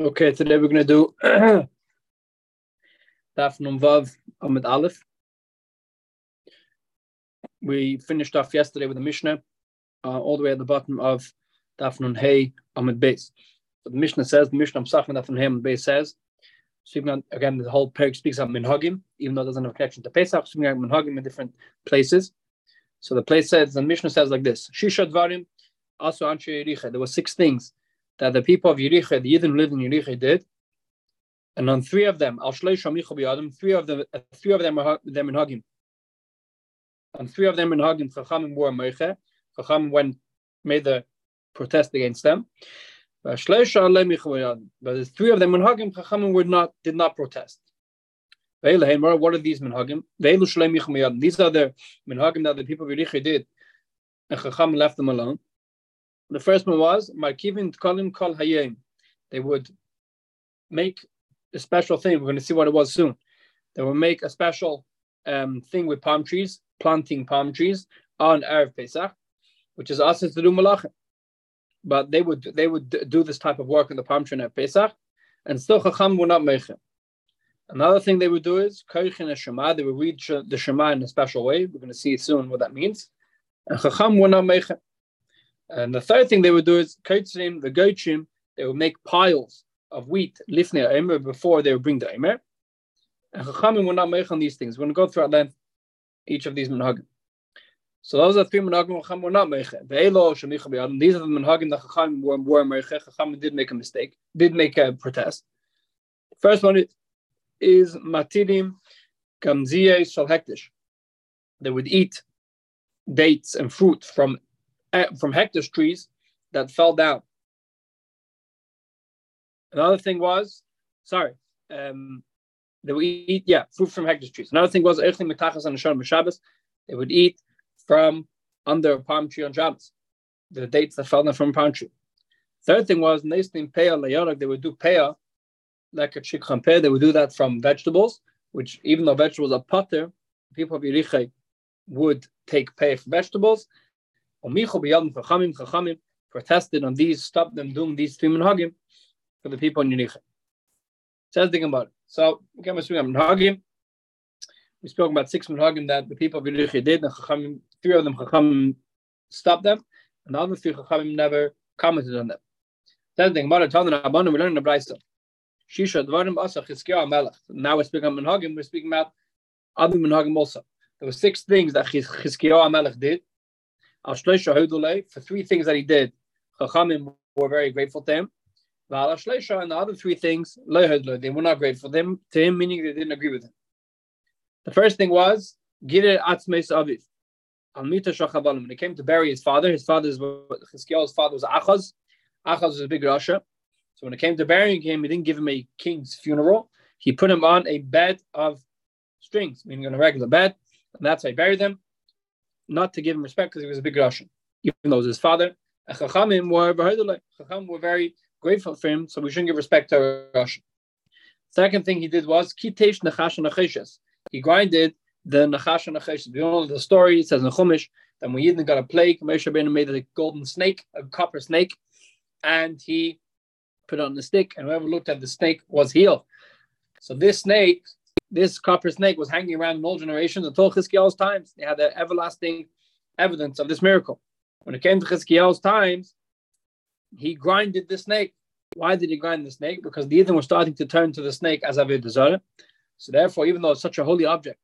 Okay, today we're going to do Daf Vav Amid Aleph. We finished off yesterday with the Mishnah, uh, all the way at the bottom of Daf Nun Hey Amid Beis. So the Mishnah says, the Mishnah Amsach Daf Nun Hey Amid Beis says, on, again, the whole parak speaks of Minhagim, even though it doesn't have a connection to Pesach, speaking of Minhagim in different places. So the place says, the Mishnah says like this, Shisha Dvarim, also Anshe. There were six things that the people of Yericha, the Yidden who lived in Yericha, did. And on three of them, Al three of them, three of them are them in Hagim. On three of them in Hagim, Chachamim were Meiche. Chachamim went made the protest against them. But the three of them in Hagim, Chachamim were not did not protest. What are these minhagim? These are the minhagim that the people of Yericha did, and Chacham left them alone. The first one was Markivin Kolim Kol Hayim. They would make a special thing. We're going to see what it was soon. They would make a special um, thing with palm trees, planting palm trees on Erev Pesach, which is us to do malachim. But they would they would do this type of work on the palm tree at Pesach, and still Chacham would not make it. Another thing they would do is Kaichin Shema. They would read the Shema in a special way. We're going to see soon what that means. And Chacham would not make it. And the third thing they would do is Kaitzim, the Goichim, they would make piles of wheat lifnei Emer before they would bring the Emer. And Chachamim would not make on these things. We're going to go through at length each of these manhagim. So those are three manhagim Chachamim were not b'yadim. These are the manhagim that Chachamim were, were meiche. Chachamim did make a mistake, did make a protest. First one is matidim gamziye shal hektish. They would eat dates and fruit from from hekdesh trees that fell down. Another thing was, sorry, um, they would eat, yeah, fruit from hekdesh trees. Another thing was, they would eat from under a palm tree on Shabbos, the dates that fell down from a palm tree. Third thing was, they would do peah, like a chikhan peah, they would do that from vegetables, which even though vegetables are potter, people of Yerichai would take peah for vegetables, Chachamim protested on these, stopped them doing these three minhagim for the people in Yericha. Says the Gemara. So we're speaking about minhagim. We spoke about six minhagim that the people of Yericha did, and Chachamim, three of them Chachamim stopped them, and the other three Chachamim never commented on them. Says the Gemara. Talmud Rabbanim. We learn in the Brayso. Shisha Dvarim Asa Chizkiah Melech. Now we're speaking about minhagim. We're speaking about other minhagim also. There were six things that Chizkiah Melech did for three things that he did, Chachamim were very grateful to him. And the other three things, they were not grateful to him, to him meaning they didn't agree with him. The first thing was, Gire Atzmeis Aviv. When he came to bury his father, his father's father was Achaz. Achaz was a big Rasha. So when it came to burying him, he didn't give him a king's funeral. He put him on a bed of strings, meaning on a regular bed, and that's how he buried him not to give him respect because he was a big Rasha, even though it was his father. Chachamim were were very grateful for him, so we shouldn't give respect to a Rasha. Second thing he did was kitesh nachash nacheshes. He grinded the nachash nacheshes. We know the story. It says in Chumash that when Yidden got a plague, Moshe Rabbeinu made a golden snake, a copper snake, and he put it on the stick, and whoever looked at the snake was healed. So this snake this copper snake was hanging around in all generations until Chizkiah's times. They had the everlasting evidence of this miracle. When it came to Chizkiah's times, he grinded the snake. Why did he grind the snake? Because the Yidden were starting to turn to the snake as Avodah Zarah. So therefore, even though it's such a holy object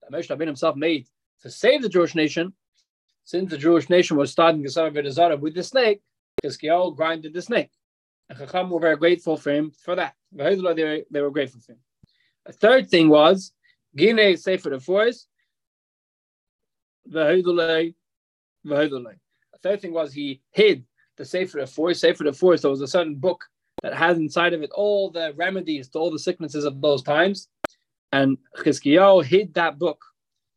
that Moshe Rabbeinu himself made to save the Jewish nation, since the Jewish nation was starting to serve Avodah Zarah with the snake, Chizkiah grinded the snake. And Chacham were very grateful for him for that. They were grateful for him. A third thing was Gine Sefer the Force. A third thing was he hid the Sefer of Force. Sefer of Force, there was a certain book that had inside of it all the remedies to all the sicknesses of those times. And Chizkiyahu hid that book.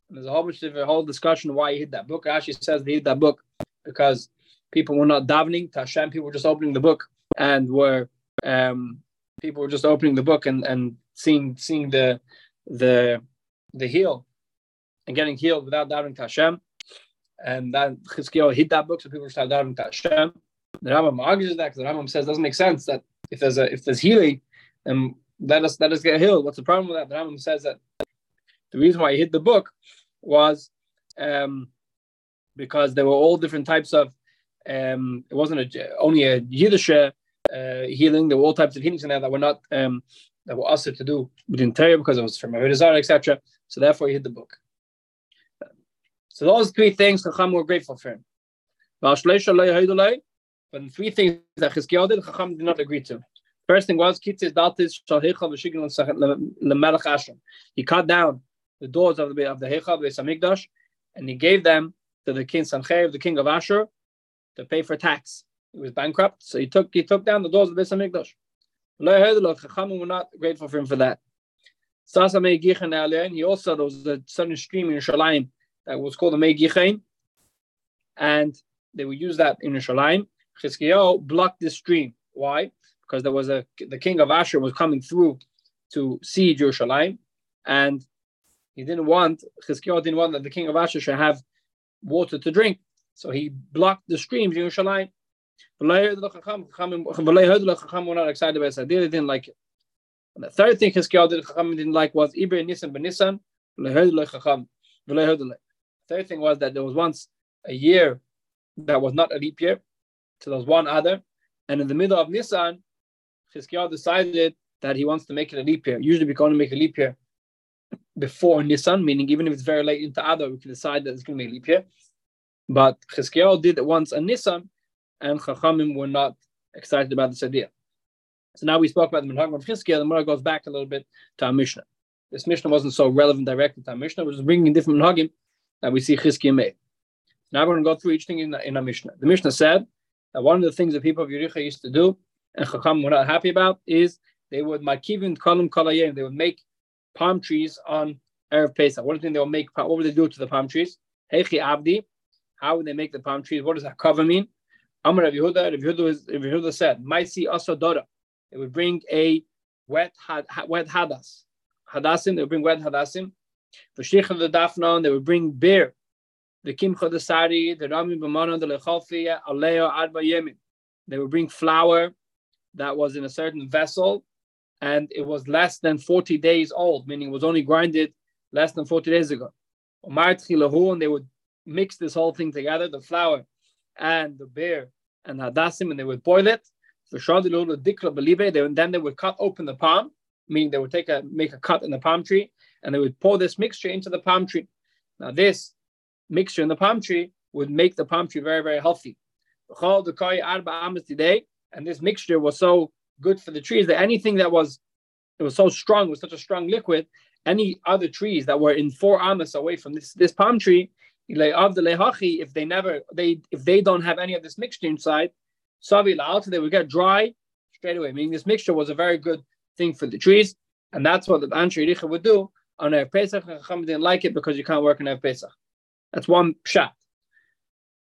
And there's a whole bunch of a whole discussion why he hid that book. It actually says he hid that book because people were not davening to Hashem. People were just opening the book and were um, people were just opening the book and, and seeing seeing the the the heal and getting healed without davening to Hashem. And that Chizkiyahu hid that book, so people started davening to Hashem. The Rambam argues that because the Rambam says it doesn't make sense that if there's a if there's healing, then let us let us get healed. What's the problem with that? The Rambam says that the reason why he hid the book was um, because there were all different types of. Um, it wasn't a, only a Yiddish uh, healing. There were all types of healings in there that were not um, that were also to do with the interior because it was from Avodah etc. So therefore, he hid the book. So those three things, Chacham were grateful for him. But the three things that Chizkiyahu did, Chacham did not agree to. First thing was Kitzis Daltis Shalhichal V'Shigin Lemelech Ashram. He cut down the doors of the of the Heichal Beis Hamikdash, and he gave them to the king Sanchev, the king of Ashur, to pay for tax. He was bankrupt, so he took he took down the doors of the Beis Hamikdash. Chachamim were not grateful for him for that. Sasa Meigichan He also there was a sudden stream in Shalim that was called the Meigichain, and they would use that in Shalim. Chizkiyahu blocked the stream. Why? because there was a the king of Ashur was coming through to siege Jerusalem, and he didn't want Chizkiyahu didn't want that the king of Ashur should have water to drink, so he blocked the streams in Jerusalem. Not excited idea; they didn't like it. The third thing Chizkiyahu did, Chacham didn't like was Iber Nisan ben Nisan. The third thing was that there was once a year that was not a leap year, so there was one other, and in the middle of Nisan, Chizkiyahu decided that he wants to make it a leap year. Usually, we can only make a leap year before Nisan, meaning even if it's very late into Adar, we can decide that it's going to be a leap year. But Chizkiyahu did it once a Nisan, and Chachamim were not excited about this idea. So now we spoke about the Minhag of Chizkiyahu. The Gemara goes back a little bit to our Mishnah. This Mishnah wasn't so relevant directly to our Mishnah, which is bringing different Minhagim that we see Chizkiyahu made. Now we're going to go through each thing in, in our Mishnah. The Mishnah said that one of the things that people of Yericha used to do and Chacham were not happy about is they would makivin kalim kalayim. They would make palm trees on erev Pesach. What do they will make? What would they do to the palm trees? Hechi abdi. How would they make the palm trees? What does that cover mean? Amar Rav Yehuda. Rav Yehuda, Rav Yehuda said, "Maisi asodora." They would bring a wet had, wet hadas. Hadasim. They would bring wet hadasim. For Sheikhah the Dafnon, they would bring beer. The kimcha the sari, the rami b'mana the lechalfi aleo adba yemin. They would bring flour that was in a certain vessel and it was less than 40 days old, meaning it was only grinded less than 40 days ago. And they would mix this whole thing together, the flour and the bear and hadassim, and they would boil it. then they would cut open the palm, meaning they would take a make a cut in the palm tree, and they would pour this mixture into the palm tree. Now, this mixture in the palm tree would make the palm tree very, very healthy and this mixture was so good for the trees that anything that was it was so strong, was such a strong liquid, any other trees that were in four amas away from this this palm tree, if they never they if they don't have any of this mixture inside, they would get dry straight away. Meaning this mixture was a very good thing for the trees, and that's what the Anshe Richa would do on Erev Pesach. Chacham didn't like it because you can't work on Erev Pesach. That's one shot.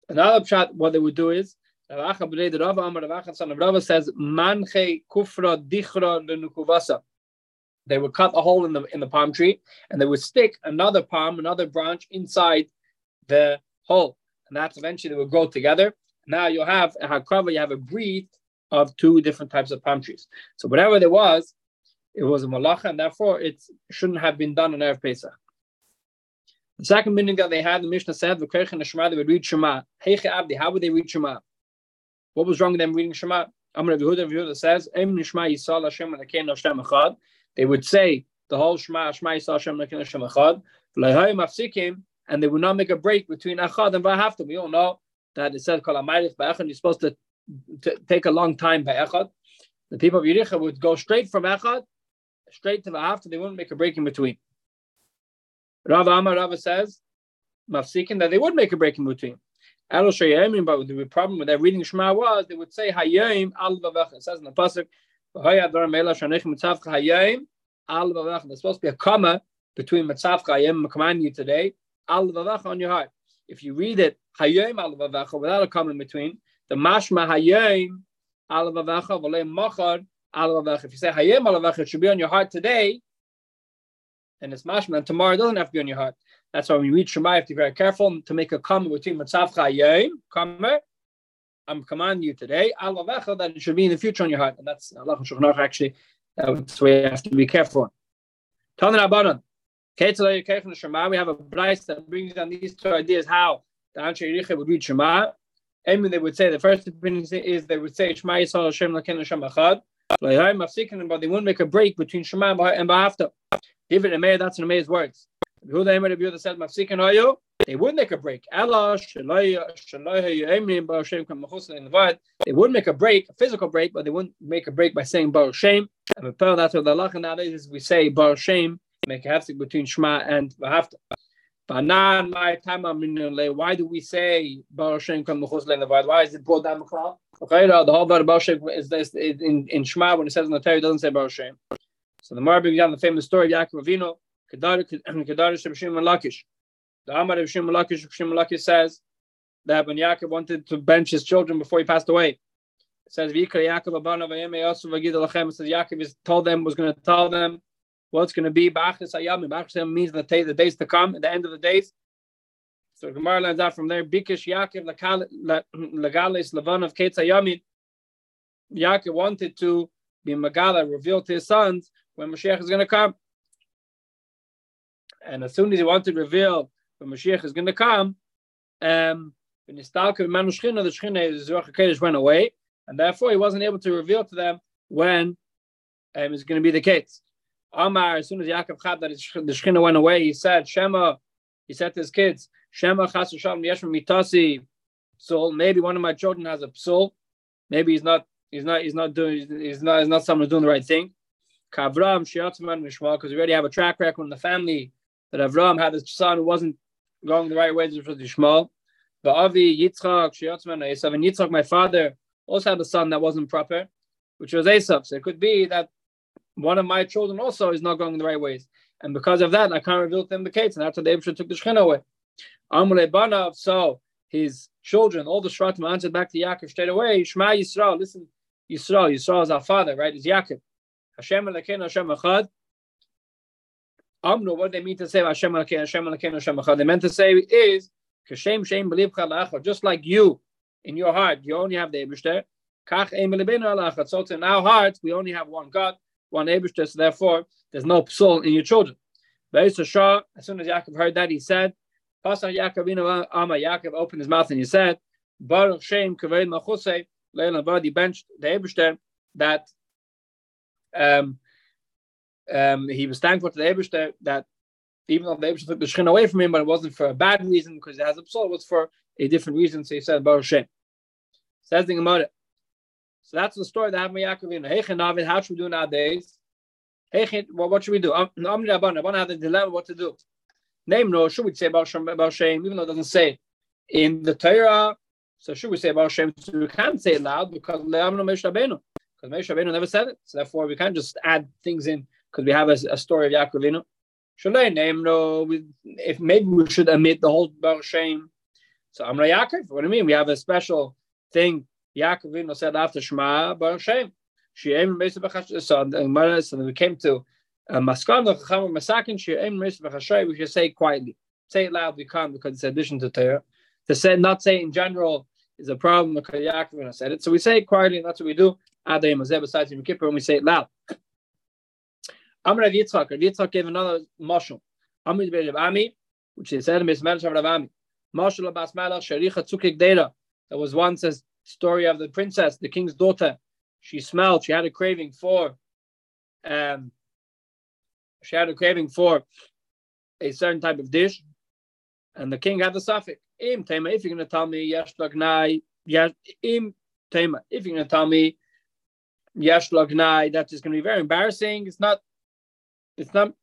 Another shot, what they would do is Rav Rava says, Manche kufra dichra lenukuvasa. They would cut a hole in the in the palm tree and they would stick another palm, another branch inside the whole. And that's eventually they would grow together. Now you have a hakrava, you have a breed of two different types of palm trees. So whatever there was, it was a malacha, and therefore it shouldn't have been done on Erev Pesach. The second meaning that they had, the Mishnah said, the Shema, they would read Shema. How would they read Shema? What was wrong with them reading Shema? Amr Yehuda, Yehuda says, Em Nishma Yisrael Hashem Alekein Hashem Echad. They would say the whole Shema, Shema Yisrael Hashem Alekein Hashem Echad. V'lehay mafsikim, and they would not make a break between Echad and Vahafta. We all know that it says Kol Amaylich Ba'echad. You're supposed to, to take a long time by Echad. The people of Yericha would go straight from Echad, straight to Vahafta. They wouldn't make a break in between. Rav Amar Rava says, Mafsikin, that they would make a break in between. Al shayayim, but the problem with that reading Shema was they would say Hayim al It says in the pasuk, There's supposed to be a comma between Mitzavcha Hayim, I'm commanding you today, al on your heart. If you read it Hayim al without a comma in between, the mashma Hayim al machar al If you say Hayim al it should be on your heart today, and it's mashma, and tomorrow it doesn't have to be on your heart. That's why when you read Shema, you have to be very careful to make a comma between Matzavcha Yom, comma, I'm commanding you today, Allah that it should be in the future on your heart. And that's Allah actually, uh, that's why you have to be careful. Tanan Abanan. We have a price that brings down these two ideas how the Anshe Yericha would read Shema. And they would say the first opinion is they would say Shema Yisrael Hashem Laken Hashem Echad. But they wouldn't make a break between Shema and Bahafta. David and Meir, that's in Meir's words. Yehuda said Mafsikin Hayo they would make a break. Allah They would make a break, a physical break, but they wouldn't make a break by saying Baruch Shem. And that's what the halacha nowadays is we say Baruch Shem, make a hefsek between Shema and Vahafta. Why do we say Baruch Shem come Why is it brought down the Okay, the whole about Baruch Shem is this in, in Shema when it says in the Torah, it doesn't say Baruch Shem. So the Mar brings down the famous story of Yaakov Avinu, Kedar Shimon Lakish. The Amar of Shimon Lakish says that when Yaakov wanted to bench his children before he passed away, it says Vikra Yaakov Abana Yasu Lachem. It says Yaakov is told them was going to tell them what's going to be Bachis Ayamim. Bachis means the, day, the days to come, at the end of the days. So Gemara lands out from there. Bikish Yaakov Lavan of Ketz Ayamin. Yaakov wanted to be Magala, revealed to his sons when Mashiach is going to come. And as soon as he wanted to reveal when Mashiach is going to come, um, when Nistalka Manu Shchina, the Ruach HaKodesh went away, and therefore he wasn't able to reveal to them when um, it's going to be the case. Amar, as soon as Yaakov had that the Shechina went away, he said, Shema, he said to his kids, Shema chas v'shalom yeshma mitasi psul. Maybe one of my children has a psul. Maybe he's not, he's not, he's not doing, he's not, he's not someone who's doing the right thing. Kavram shiatman mishmal, because we already have a track record in the family that Avram had a son who wasn't going the right way to Yishmael. But Avi Yitzchak shiatman Esav and Yitzchak, my father, also had a son that wasn't proper, which was Esav. So it could be that one of my children also is not going the right ways. And because of that, I can't reveal to them the case. And after the Abishah took the Shechina away. Amule Banav, so his children, all the Shratim answered back to Yaakov straight away. Shema Yisrael, listen, Yisrael, Yisrael is our father, right? Is Yaakov. Hashem Alekein, Hashem Echad. Amnu, what they mean to say Hashem Alekein, Hashem Alekein, Hashem Echad? They meant to say is, Kashem Shem Believe just like you, in your heart, you only have the Abishter. Kach Eim So in our hearts, we only have one God one Abishter, so therefore there's no psul in your children. As soon as Yaakov heard that, he said, Pasach Yaakov Ama Yaakov opened his mouth and he said, Baruch Shem Kaved Machusei, Leilan Vadi benched the Abishter that um, um, he was thankful to the Abishter that even though the Abishter took the Shechin away from him, but it wasn't for a bad reason because it has a psul, it was for a different reason. So he said, Baruch Shem. Says the Gemara. So that's the story that happened with Yaakov. Heichen David, how should we do nowadays? Heichen, well, what should we do? Um, I'm Amri Rabban, Rabban have the dilemma what to do. Name no, should we say about Shem, about even though it doesn't say in the Torah? So should we say about Shem? So we can't say it loud because Le'amno Moshe Rabbeinu. Because Moshe Rabbeinu never said it. So therefore, we can't just add things in because we have a, a story of Yaakov. Should I name no? If maybe we should omit the whole Baruch Shem. So Amra Yaakov, what do you mean? We have a special thing Yaakov Avinu said after Shema Baruch Shem. She'em Mesa B'Chashay. So then we came to uh, Maskan Chacham Masakin She'em Mesa B'Chashay. We should say quietly. Say it loud. We can't because it's addition to Torah. To say not say in general is a problem because Yaakov said it. So we say it quietly, and that's what we do. Adayim Azeh besides Yom Kippur, and we say it loud. Amr Rav Yitzchak. Rav Yitzchak gave another mashal. Amr Rav Ami, which he said in Melech Rav Ami. Mashal Abbas Malach Sharicha Tzukik Data. That was once as story of the princess, the king's daughter. She smelled, she had a craving for, um, she had a craving for a certain type of dish, and the king had the suffix im tema. If you're going to tell me yesh lagnai, yes im tema. If you're going to tell me yesh lagnai, that's just going to be very embarrassing. It's not. It's not.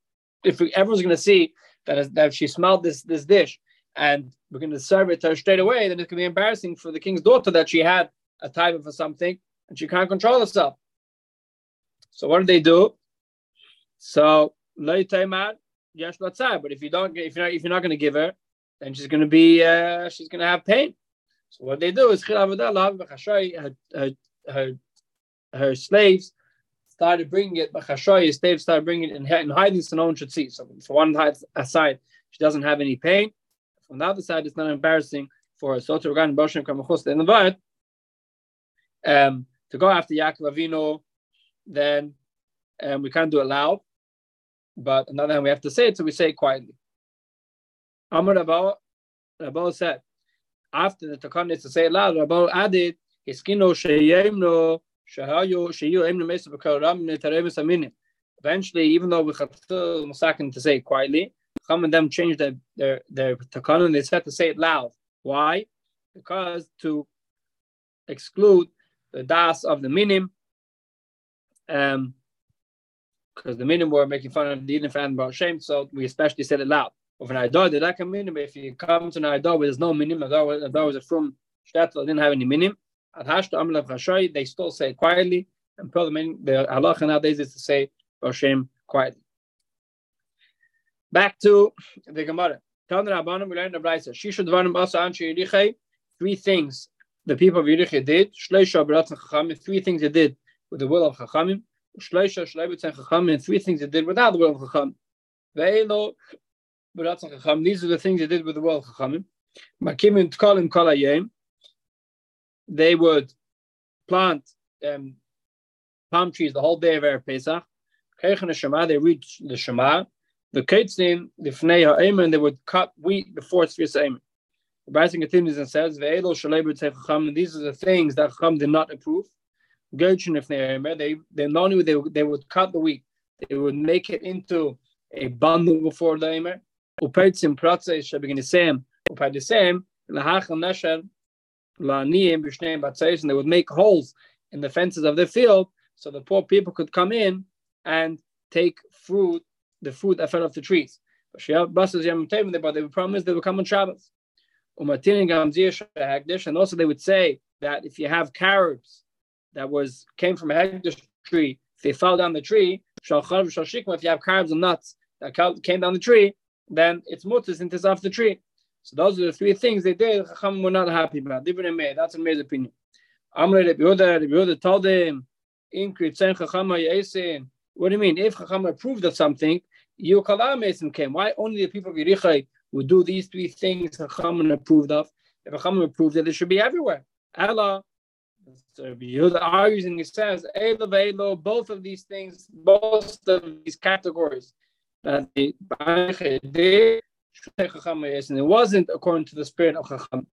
If everyone's going to see that that she smelled this this dish, and we're going to serve it to her straight away, then it can be embarrassing for the king's daughter that she had a type for something and she can't control herself. So what do they do? So yes, let's say. But if you don't, if you're not, if you're not going to give her, then she's going to be, uh, she's going to have pain. So what they do is her, her, her, her slaves started bringing it, but Chashoy, slaves started bringing it in, in hiding so no one should see. So for one side, she doesn't have any pain. On the other side, it's not embarrassing for a soter vat um, to go after Yaakov Avinu, then um, we can't do it loud. But on the other hand, we have to say it, so we say it quietly. Amr Rabba, Rabba said, after the Takan is to say it loud, Rabba added. Eventually, even though we have to say it quietly, some of them changed their their their and they said to say it loud. Why? Because to exclude the das of the minim, um, because the minim were making fun of the Yidden fan about shame, so we especially said it loud. Of an idol, the like a minim, if you come to an idol where there's no minim, idol was a from shtetl, didn't have any minim. At hashta amlav chashoy, they still say quietly, and minim, the halacha nowadays is to say shame quietly. Back to the Gemara. we learned the Brisa. Shisha dvarim also anshe yirichei. Three things the people of Yerichai did. Shleisha b'ratzon chachamim. Three things they did with the will of chachamim. Shleisha shleibitzen chachamim. Three things they did without the will of chachamim. Ve'elo b'ratzon chachamim. These are the things they did with the will of chachamim. Makim tkalim kol hayem. They would plant um, palm trees the whole day of Erev Pesach. They read the Shema the Ketzin, the Fnei Ha'emen, they would cut wheat before it's Fiyas Ha'emen. The Brayso continues and says, Ve'elo Chacham, these are the things that Chacham did not approve. Gerchin Fnei they, they not only they, they would cut the wheat, they would make it into a bundle before the Emer. Upertzim Pratze Shabiginisem, Upadisem, Lahacham Nesher, La'niyim B'Shneim Batzeis, and they would make holes in the fences of the field so the poor people could come in and take fruit the fruit that fell off the trees. But they would promise they would come on Shabbos. And also they would say that if you have carobs that was came from a hegdish tree, if they fell down the tree, if you have carobs and nuts that came down the tree, then it's mutas and it's off the tree. So those are the three things they did. Chacham were not happy about. That's a major opinion. Amr Rabbi Yehuda told him, what do you mean? If Chacham approved of something, Yukala came. Why only the people of Yerichai would do these three things Chachamim approved of? If Chachamim approved it, it should be everywhere. Allah, so Yehuda argues and he says, Elo, both of these things, both of these categories that the and it wasn't according to the spirit of Chacham.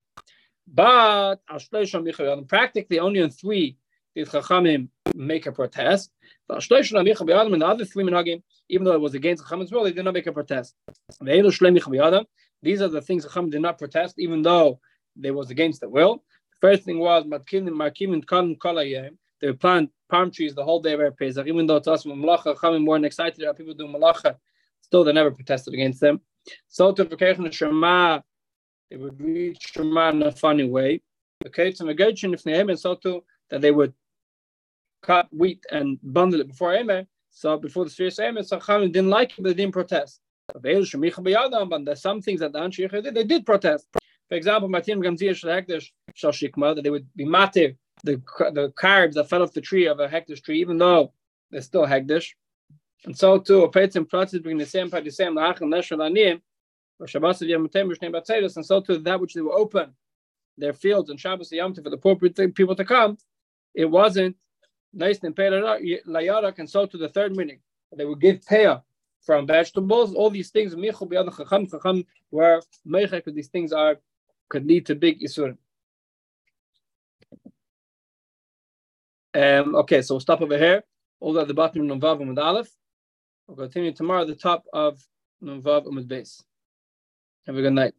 But practically only on three did Chachamim make a protest. And the other three minhagim, even though it was against Chachamim's will, they did not make a protest. These are the things Chachamim did not protest, even though they was against the will. The first thing was they would plant palm trees the whole day of Pesach, even though to us Malacha Chachamim weren't excited about people doing Malacha, still they never protested against them. So to Shema, they would read Shema in a funny way. Okay, to Megachin if they and so that they would cut wheat and bundle it before Emer. So before the serious Emer, so Chachamim didn't like it, but they didn't protest. But there's some things that the Anshiach did, they did protest. For example, Martin Gamzir that they would be matir the the carbs that fell off the tree of a hektish tree, even though they're still hektish. And so too, a petzim pratzis bring the same part the same la'achim neshel aniyim, or Shabbos of Yom Tov and so too that which they were open, their fields and Shabbos Yom for the poor people to come, it wasn't nice and layarak and so to the third meaning. They would give payah from vegetables. All these things, michul b'yad chacham chacham, where these things are could lead to big isur. Um, okay, so we'll stop over here. All at the bottom of Nunvav and Aleph. We'll continue tomorrow at the top of Nunvav and Beis. Have a good night.